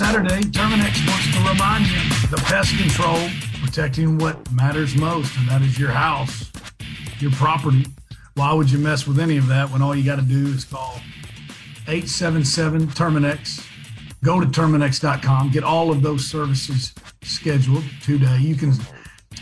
Saturday, Terminix wants to remind you the pest control, protecting what matters most, and that is your house, your property. Why would you mess with any of that when all you got to do is call 877 Terminix? Go to Terminix.com, get all of those services scheduled today. You can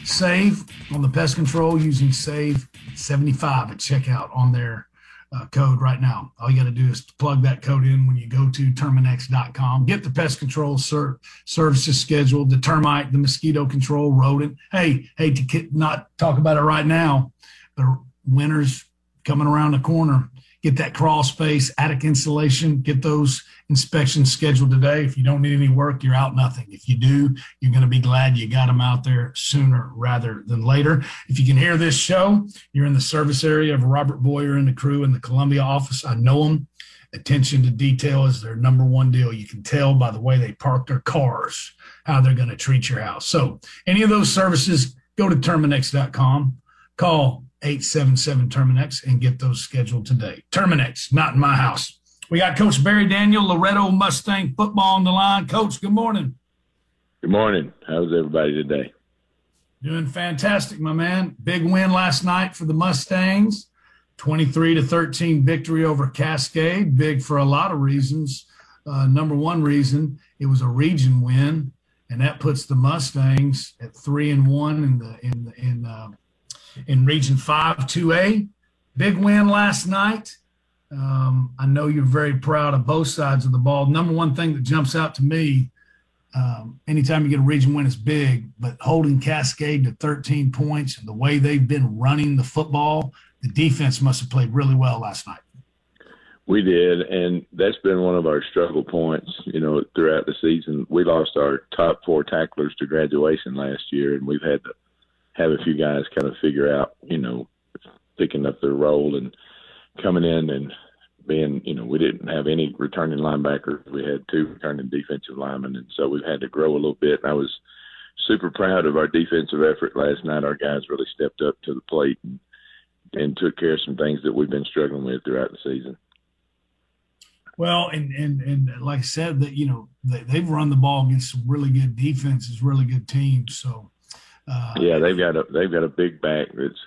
save on the pest control using Save 75 at checkout on their uh, code right now. All you got to do is plug that code in when you go to Terminix.com. Get the pest control ser- services scheduled, the termite, the mosquito control, rodent. Hey, hey, to not talk about it right now. The winter's coming around the corner get that crawl space, attic insulation, get those inspections scheduled today. If you don't need any work, you're out nothing. If you do, you're going to be glad you got them out there sooner rather than later. If you can hear this show, you're in the service area of Robert Boyer and the crew in the Columbia office. I know them. Attention to detail is their number one deal. You can tell by the way they park their cars how they're going to treat your house. So, any of those services, go to Terminix.com, call 877 Terminix and get those scheduled today. Terminix, not in my house. We got Coach Barry Daniel, Loretto Mustang football on the line. Coach, good morning. Good morning. How's everybody today? Doing fantastic, my man. Big win last night for the Mustangs. 23 to 13 victory over Cascade. Big for a lot of reasons. Uh, number one reason, it was a region win, and that puts the Mustangs at three and one in the in the, in uh, in Region 5 2A. Big win last night. Um, I know you're very proud of both sides of the ball. Number one thing that jumps out to me um, anytime you get a region win, it's big, but holding Cascade to 13 points and the way they've been running the football, the defense must have played really well last night. We did, and that's been one of our struggle points, you know, throughout the season. We lost our top four tacklers to graduation last year, and we've had to have a few guys kind of figure out, you know, picking up their role and coming in and being, you know, we didn't have any returning linebackers. We had two returning defensive linemen, and so we've had to grow a little bit. And I was super proud of our defensive effort last night. Our guys really stepped up to the plate and, and took care of some things that we've been struggling with throughout the season. Well, and and and uh, like I said, that you know they, they've run the ball against some really good defenses, really good teams. So uh, yeah, they've got a they've got a big back that's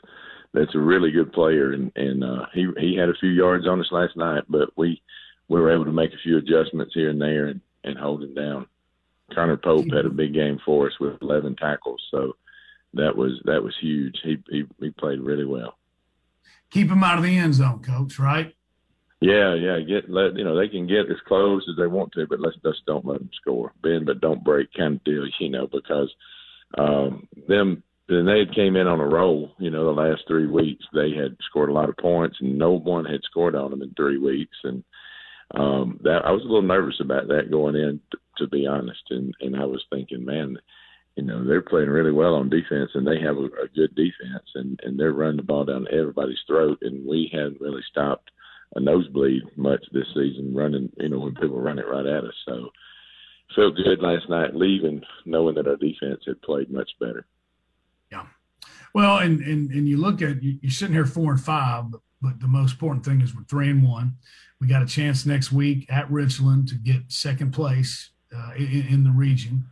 that's a really good player, and and uh, he he had a few yards on us last night, but we we were able to make a few adjustments here and there and and hold him down. Connor Pope had a big game for us with 11 tackles, so that was that was huge. He he, he played really well. Keep him out of the end zone, coach. Right? Yeah, yeah. Get let you know they can get as close as they want to, but let's just don't let them score. Bend but don't break kind of deal, you know, because um, them and they had came in on a roll. You know, the last three weeks they had scored a lot of points, and no one had scored on them in three weeks. And um, that I was a little nervous about that going in, t- to be honest. And and I was thinking, man, you know, they're playing really well on defense, and they have a, a good defense, and and they're running the ball down everybody's throat, and we hadn't really stopped a nosebleed much this season, running. You know, when people run it right at us, so felt good last night leaving, knowing that our defense had played much better. Yeah. Well, and and and you look at you, you're sitting here four and five, but, but the most important thing is we're three and one. We got a chance next week at Richland to get second place uh, in, in, the region.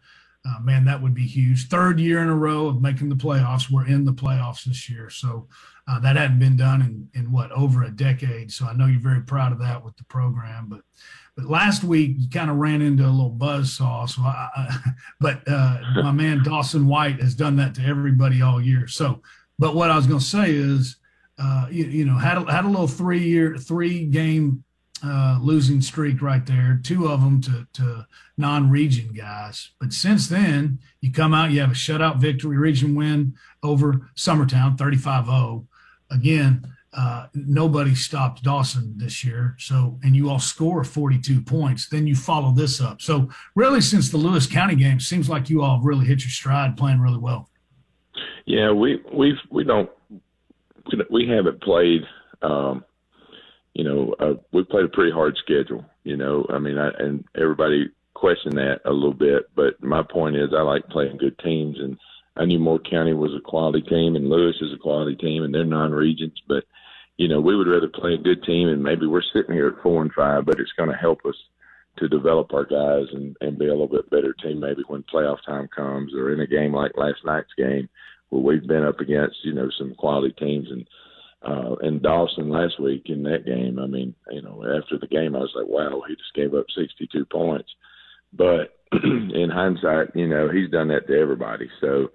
Uh, man, that would be huge. Third year in a row of making the playoffs. We're in the playoffs this year, so uh, that hadn't been done in in what over a decade. So I know you're very proud of that with the program, but but last week you kind of ran into a little buzz saw. So, I, I, but uh, my man Dawson White has done that to everybody all year. So, but what I was going to say is, uh, you, you, know, had a, had a little three year, three game uh, losing streak right there. Two of them to to non region guys. But since then, you come out, you have a shutout victory, region win over Summertown, 35-0. Again, uh, nobody stopped Dawson this year. So, and you all score 42 points. Then you follow this up. So, really, since the Lewis County game, seems like you all have really hit your stride, playing really well. Yeah, we we've we don't we haven't played. Um, you know, uh, we played a pretty hard schedule. You know, I mean, I, and everybody questioned that a little bit, but my point is, I like playing good teams, and I knew Moore County was a quality team, and Lewis is a quality team, and they're non-regions, but you know, we would rather play a good team, and maybe we're sitting here at four and five, but it's going to help us to develop our guys and, and be a little bit better team maybe when playoff time comes or in a game like last night's game where we've been up against, you know, some quality teams and uh and Dawson last week in that game, I mean, you know, after the game I was like, Wow, he just gave up sixty two points. But in hindsight, you know, he's done that to everybody. So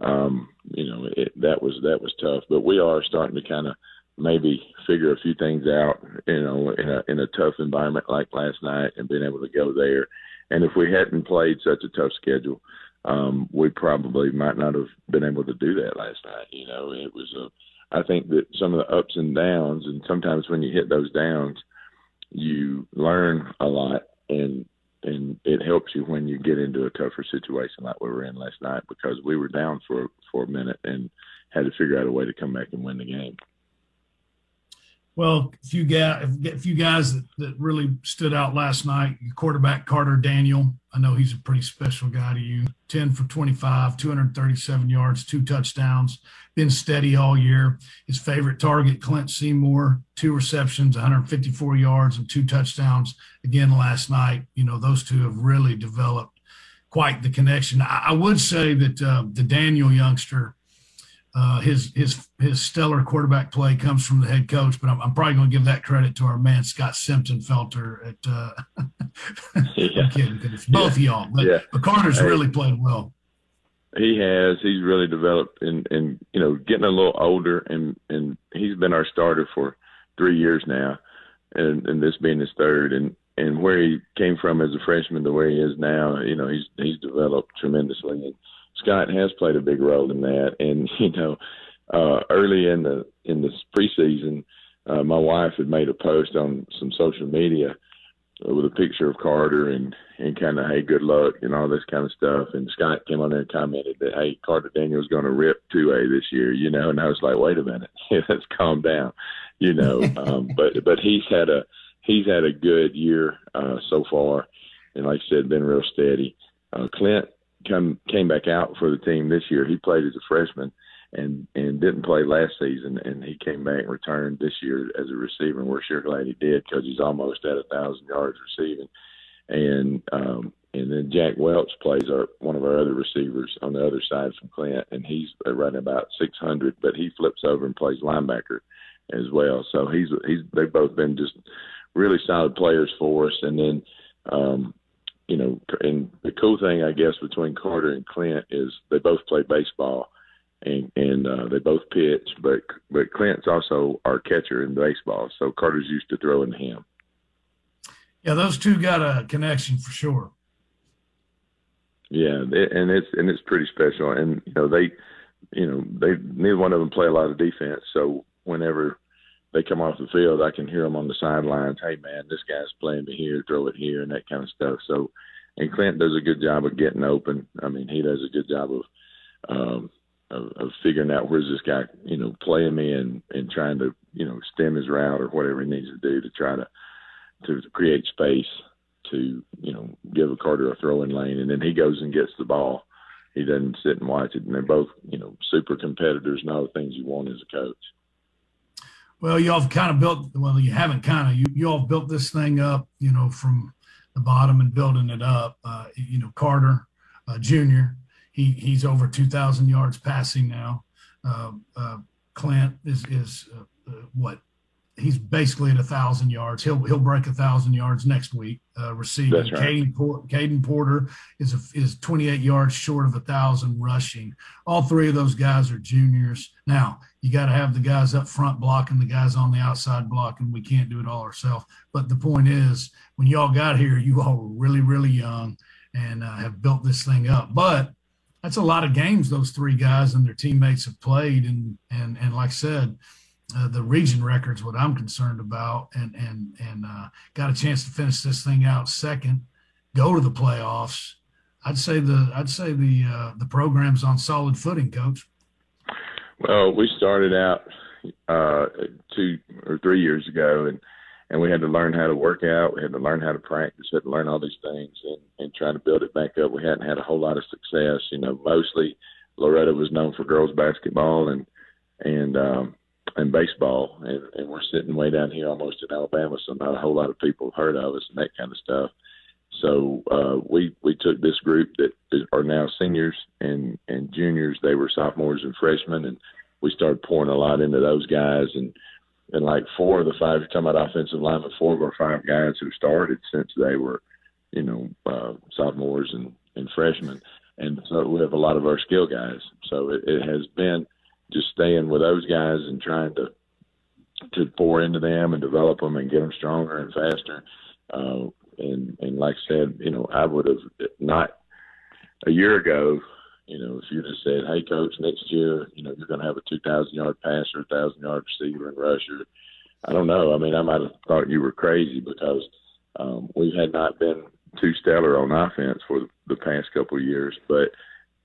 um, you know, it, that was that was tough. But we are starting to kind of maybe figure a few things out, you know, in a in a tough environment like last night, and being able to go there. And if we hadn't played such a tough schedule, um, we probably might not have been able to do that last night. You know, it was a. I think that some of the ups and downs, and sometimes when you hit those downs, you learn a lot, and and it helps you when you get into a tougher situation like we were in last night because we were down for for a minute and had to figure out a way to come back and win the game. Well, a few guys, a few guys that, that really stood out last night. Your quarterback Carter Daniel. I know he's a pretty special guy to you. Ten for twenty-five, two hundred thirty-seven yards, two touchdowns. Been steady all year. His favorite target, Clint Seymour, two receptions, 154 yards, and two touchdowns. Again last night. You know those two have really developed quite the connection. I, I would say that uh, the Daniel youngster uh, his his his stellar quarterback play comes from the head coach, but I'm, I'm probably going to give that credit to our man Scott Simpson Felter at. Uh, yeah. I'm kidding, both of y'all, but, yeah. but Carter's hey, really played well. He has. He's really developed, and and you know, getting a little older, and and he's been our starter for three years now, and and this being his third, and and where he came from as a freshman to where he is now, you know, he's he's developed tremendously. And, Scott has played a big role in that. And you know, uh, early in the in this preseason, uh, my wife had made a post on some social media with a picture of Carter and and kind of hey good luck and all this kind of stuff. And Scott came on there and commented that hey Carter Daniel's going to rip two A this year, you know. And I was like, wait a minute, let's calm down, you know. um, but but he's had a he's had a good year uh, so far, and like I said, been real steady. Uh, Clint come came back out for the team this year. He played as a freshman and and didn't play last season, and he came back and returned this year as a receiver. And we're sure glad he did because he's almost at a thousand yards receiving. And um, and then Jack Welch plays our one of our other receivers on the other side from Clint, and he's running about 600, but he flips over and plays linebacker as well. So he's he's they've both been just really solid players for us. And then um, you know, and the cool thing I guess between Carter and Clint is they both play baseball, and and uh, they both pitch, but but Clint's also our catcher in baseball, so Carter's used to throwing him. Yeah, those two got a connection for sure. Yeah, and it's and it's pretty special, and you know they, you know they neither one of them play a lot of defense, so whenever they come off the field, I can hear them on the sidelines. Hey, man, this guy's playing me here, throw it here, and that kind of stuff. So, and Clint does a good job of getting open. I mean, he does a good job of um, of, of figuring out where's this guy, you know, playing me and and trying to, you know, stem his route or whatever he needs to do to try to to create space to, you know, give a Carter a throwing lane, and then he goes and gets the ball. He doesn't sit and watch it, and they're both, you know, super competitors and all the things you want as a coach. Well, y'all have kind of built. Well, you haven't kind of. You you all built this thing up, you know, from the bottom and building it up. Uh, you know, Carter uh, Jr. He he's over two thousand yards passing now. Uh, uh Clint is is uh, uh, what he's basically at a thousand yards. He'll he'll break a thousand yards next week uh, receiving. That's right. Caden, Por- Caden Porter is a, is 28 yards short of a thousand rushing. All three of those guys are juniors. Now you got to have the guys up front blocking, the guys on the outside blocking. We can't do it all ourselves. But the point is, when y'all got here, you all were really really young and uh, have built this thing up. But that's a lot of games those three guys and their teammates have played, and and and like I said uh, the region records what I'm concerned about, and and and uh, got a chance to finish this thing out second, go to the playoffs. I'd say the I'd say the uh, the program's on solid footing, coach. Well, we started out uh, two or three years ago, and and we had to learn how to work out. We had to learn how to practice. Had to learn all these things, and and trying to build it back up. We hadn't had a whole lot of success. You know, mostly Loretto was known for girls basketball and and um, and baseball, and, and we're sitting way down here almost in Alabama, so not a whole lot of people have heard of us and that kind of stuff. So uh, we we took this group that are now seniors and and juniors. They were sophomores and freshmen, and we started pouring a lot into those guys. And and like four of the five, you're talking about offensive linemen, four of our five guys who started since they were, you know, uh, sophomores and and freshmen. And so we have a lot of our skill guys. So it, it has been just staying with those guys and trying to to pour into them and develop them and get them stronger and faster. Uh, and and like I said, you know, I would have not a year ago. You know, if you'd have said, "Hey, coach, next year, you know, you're going to have a 2,000 yard passer, a thousand yard receiver, and rusher," I don't know. I mean, I might have thought you were crazy because um, we had not been too stellar on offense for the past couple of years, but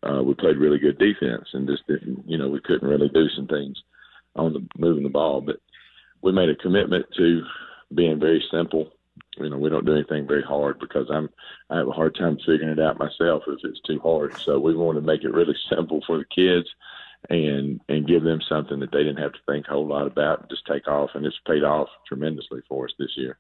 uh, we played really good defense and just didn't, you know, we couldn't really do some things on the moving the ball. But we made a commitment to being very simple. You know, we don't do anything very hard because I'm I have a hard time figuring it out myself if it's too hard. So we want to make it really simple for the kids and and give them something that they didn't have to think a whole lot about and just take off and it's paid off tremendously for us this year.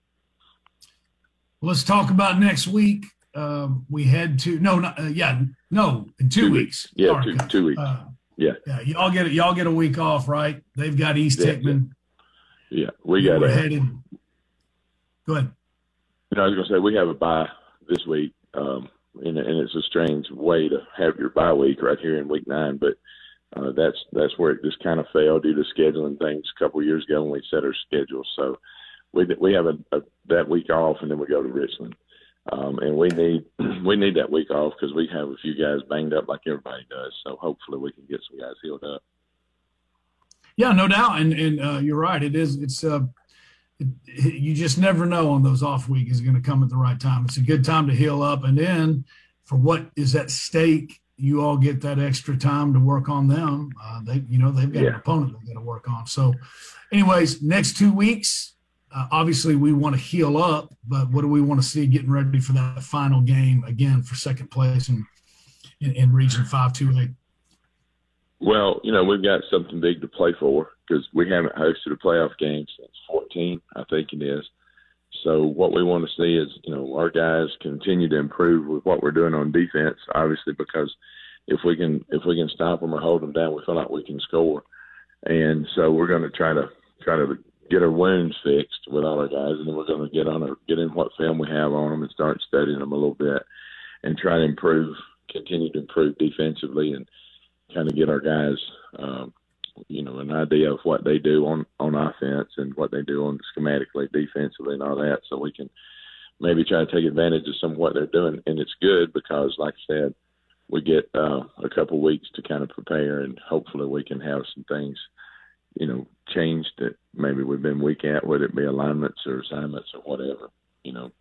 Let's talk about next week um, we had to no, not, uh, yeah, no, in two, two weeks. weeks. Yeah, two, two weeks. Uh, yeah, yeah. Y'all get it. Y'all get a week off, right? They've got East yeah, Hickman. Yeah, we got. We're headed. Go ahead. You know, I was going to say we have a bye this week, um, and, and it's a strange way to have your bye week right here in week nine, but. Uh, that's that's where it just kind of fell due to scheduling things a couple of years ago when we set our schedule. So we we have a, a that week off, and then we go to Richland. Um, and we need we need that week off because we have a few guys banged up like everybody does. So hopefully we can get some guys healed up. Yeah, no doubt, and and uh, you're right. It is. It's uh, it, you just never know on those off week is going to come at the right time. It's a good time to heal up, and then for what is at stake, you all get that extra time to work on them. Uh, they, you know, they've got yeah. an opponent they got to work on. So, anyways, next two weeks, uh, obviously we want to heal up, but what do we want to see getting ready for that final game again for second place in, in, in Region 5 2A? Well, you know, we've got something big to play for because we haven't hosted a playoff game since 14, I think it is. So what we want to see is, you know, our guys continue to improve with what we're doing on defense, obviously, because if we can if we can stop them or hold them down, we feel like we can score. And so we're going to try to try to get our wounds fixed with all our guys, and then we're going to get on our get in what film we have on them and start studying them a little bit, and try to improve, continue to improve defensively, and kind of get our guys, um, you know, an idea of what they do on on offense and what they do on schematically defensively and all that, so we can maybe try to take advantage of some of what they're doing. And it's good because, like I said, we get uh, a couple weeks to kind of prepare, and hopefully we can have some things you know, changed that maybe we've been weak at, whether it be alignments or assignments or whatever, you know.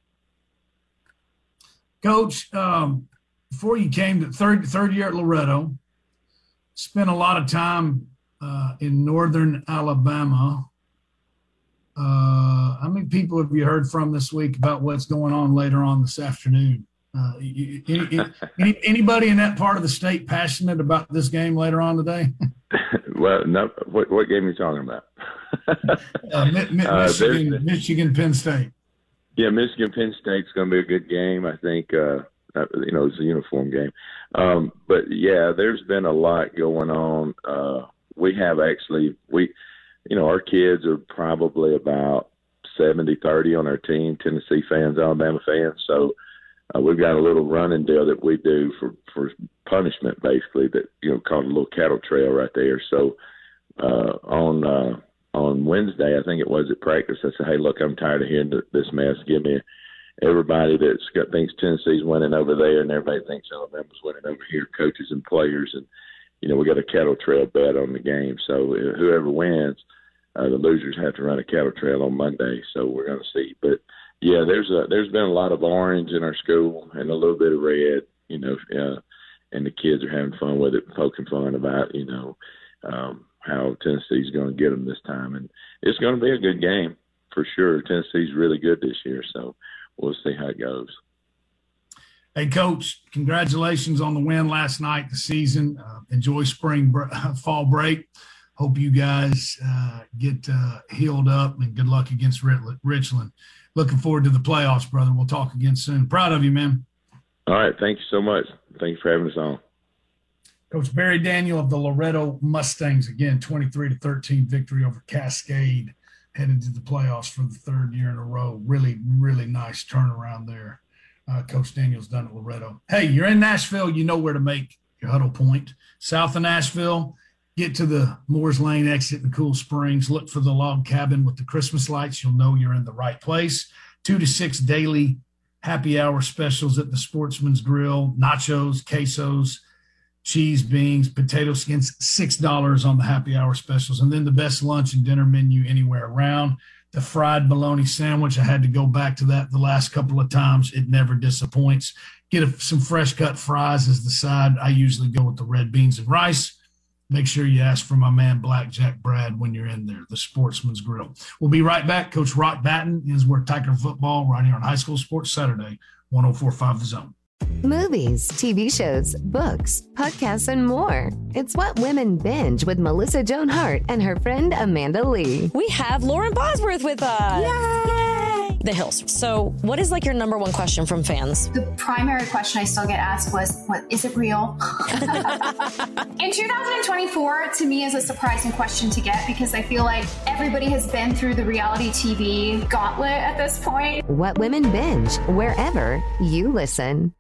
Coach, um, before you came to third third year at Loretto, spent a lot of time uh, in northern Alabama. Uh, how many people have you heard from this week about what's going on later on this afternoon? Uh, any, any, anybody in that part of the state passionate about this game later on today? well, no. What, what game are you talking about? uh, Mi- Mi- uh, Michigan, Michigan, Penn State. Yeah, Michigan, Penn State's going to be a good game. I think. Uh, you know, it's a uniform game. Um, but yeah, there's been a lot going on. Uh, we have actually, we, you know, our kids are probably about 70 30 on our team, Tennessee fans, Alabama fans. So, uh, we've got a little running deal that we do for for punishment, basically that you know called a little cattle trail right there. So uh, on uh, on Wednesday, I think it was at practice, I said, "Hey, look, I'm tired of hearing this mess. Give me everybody that's got thinks Tennessee's winning over there, and everybody thinks Alabama's winning over here, coaches and players, and you know we got a cattle trail bet on the game. So uh, whoever wins." Uh, the losers have to run a cattle trail on Monday, so we're going to see. But yeah, there's a there's been a lot of orange in our school and a little bit of red, you know, uh, and the kids are having fun with it, poking fun about you know um, how Tennessee's going to get them this time, and it's going to be a good game for sure. Tennessee's really good this year, so we'll see how it goes. Hey, Coach, congratulations on the win last night, the season. Uh, enjoy spring, fall break. Hope you guys uh, get uh, healed up and good luck against Richland. Looking forward to the playoffs, brother. We'll talk again soon. Proud of you, man. All right. Thank you so much. Thank you for having us on. Coach Barry Daniel of the Loretto Mustangs, again, 23 to 13 victory over Cascade, headed to the playoffs for the third year in a row. Really, really nice turnaround there. Uh, Coach Daniel's done at Loretto. Hey, you're in Nashville, you know where to make your huddle point. South of Nashville, get to the Moores Lane exit in Cool Springs. Look for the log cabin with the Christmas lights. You'll know you're in the right place. Two to six daily happy hour specials at the Sportsman's Grill, nachos, quesos, cheese, beans, potato skins, $6 on the happy hour specials. And then the best lunch and dinner menu anywhere around. The fried bologna sandwich, I had to go back to that the last couple of times. It never disappoints. Get a, some fresh cut fries as the side. I usually go with the red beans and rice. Make sure you ask for my man Blackjack Brad when you're in there, the Sportsman's Grill. We'll be right back. Coach Rock Batten is where Tiger football right here on High School Sports Saturday, 1045 The Zone. Movies, TV shows, books, podcasts, and more. It's what women binge with Melissa Joan Hart and her friend Amanda Lee. We have Lauren Bosworth with us. Yay! The Hills. So, what is like your number one question from fans? The primary question I still get asked was, "What is it real?" In 2024, to me, is a surprising question to get because I feel like everybody has been through the reality TV gauntlet at this point. What women binge wherever you listen.